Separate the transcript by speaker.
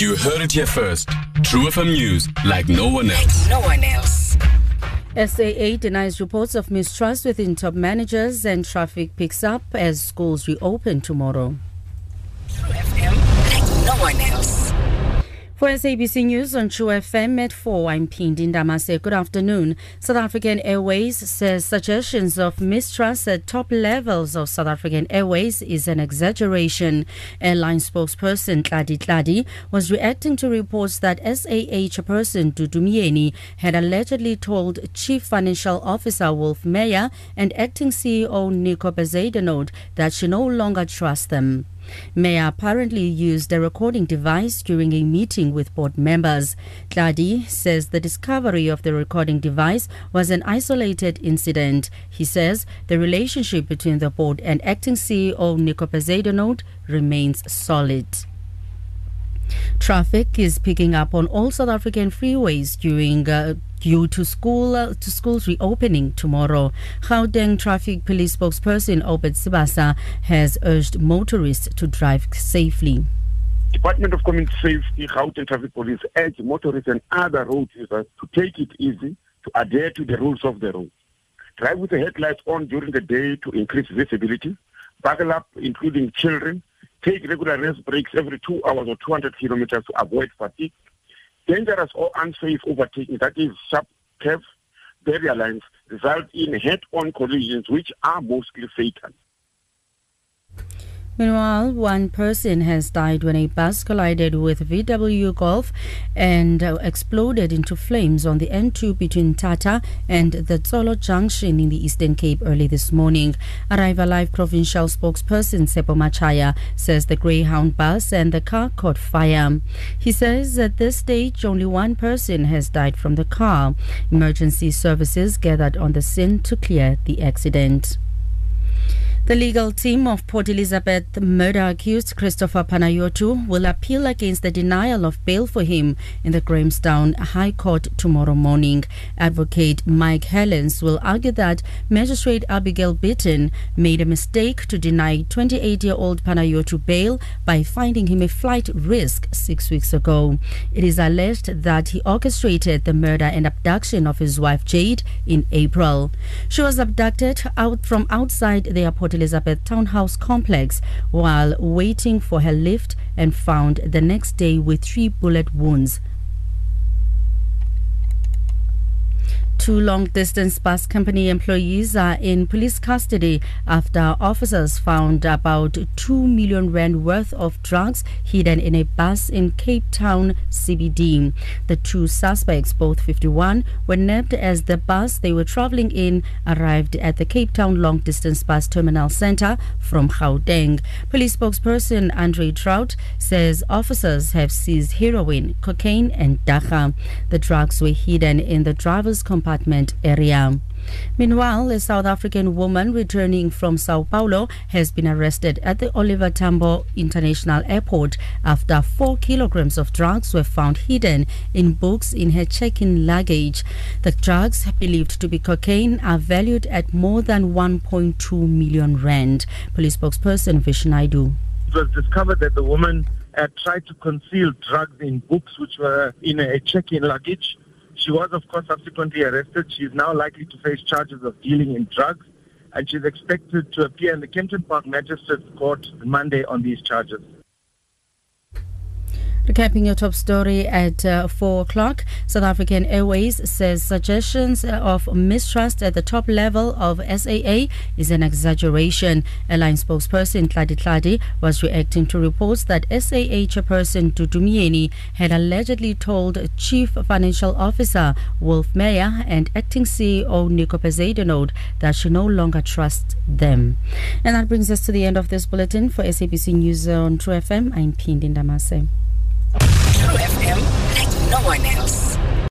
Speaker 1: You heard it here first. True FM News, like no one else.
Speaker 2: No one else.
Speaker 3: SAA denies reports of mistrust within top managers and traffic picks up as schools reopen tomorrow.
Speaker 2: True FM, like no one else.
Speaker 3: For SABC News on True FM at 4, I'm Pindi Ndamase. Good afternoon. South African Airways says suggestions of mistrust at top levels of South African Airways is an exaggeration. Airline spokesperson Tladi Tladi was reacting to reports that SAA chairperson Dudu Myeni had allegedly told Chief Financial Officer Wolf Meyer and acting CEO Nico Bezuidenhout that she no longer trusts them. Meyer apparently used a recording device during a meeting with board members. Tladi says the discovery of the recording device was an isolated incident. He says the relationship between the board and acting CEO Nico Bezuidenhout remains solid. Traffic is picking up on all South African freeways during uh, due to school uh, to schools reopening tomorrow. Gauteng Traffic Police spokesperson Obed Sibasa has urged motorists to drive safely.
Speaker 4: Department of Community Safety, Gauteng Traffic Police urge motorists and other road users to take it easy, to adhere to the rules of the road. Drive with the headlights on during the day to increase visibility. Buckle up, including children. Take regular rest breaks every two hours or 200 kilometers to avoid fatigue. Dangerous or unsafe overtaking, that is sharp curves, barrier lines, result in head-on collisions which are mostly fatal.
Speaker 3: Meanwhile, one person has died when a bus collided with VW Golf and uh, exploded into flames on the N2 between Mthatha and the Tsolo Junction in the Eastern Cape early this morning. Arriva Live provincial spokesperson Sepo Machaya says the Greyhound bus and the car caught fire. He says at this stage only one person has died from the car. Emergency services gathered on the scene to clear the accident. The legal team of Port Elizabeth murder accused Christopher Panayiotou will appeal against the denial of bail for him in the Grahamstown High Court tomorrow morning. Advocate Mike Hellens will argue that Magistrate Abigail Bitton made a mistake to deny 28 year old Panayiotou bail by finding him a flight risk six weeks ago. It is alleged that he orchestrated the murder and abduction of his wife Jade in April. She was abducted out from outside the Port Elizabeth Townhouse complex while waiting for her lift and found the next day with three bullet wounds. Two long distance bus company employees are in police custody after officers found about 2 million rand worth of drugs hidden in a bus in Cape Town CBD. The two suspects, both 51, were nabbed as the bus they were traveling in arrived at the Cape Town long distance bus terminal center from Gauteng. Police spokesperson Andre Traut says officers have seized heroin, cocaine, and dagga. The drugs were hidden in the driver's compartment compartment area. Meanwhile, a South African woman returning from Sao Paulo has been arrested at the Oliver Tambo International Airport after four kilograms of drugs were found hidden in books in her check-in luggage. The drugs, believed to be cocaine, are valued at more than 1.2 million rand. Police spokesperson Vish Naidoo.
Speaker 5: It was discovered that the woman had tried to conceal drugs in books which were in a check-in luggage. She was, of course, subsequently arrested. She is now likely to face charges of dealing in drugs, and she's expected to appear in the Kempton Park Magistrates Court Monday on these charges.
Speaker 3: Recapping your top story at uh, 4 o'clock, South African Airways says suggestions of mistrust at the top level of SAA is an exaggeration. Airline spokesperson Tladi Tladi was reacting to reports that SAA chairperson Dudu Myeni had allegedly told Chief Financial Officer Wolf Meyer and acting CEO Nico Bezuidenhout that she no longer trusts them. And that brings us to the end of this bulletin. For SABC News on True FM, I'm Pindi Ndamase.
Speaker 2: FM, like no one else.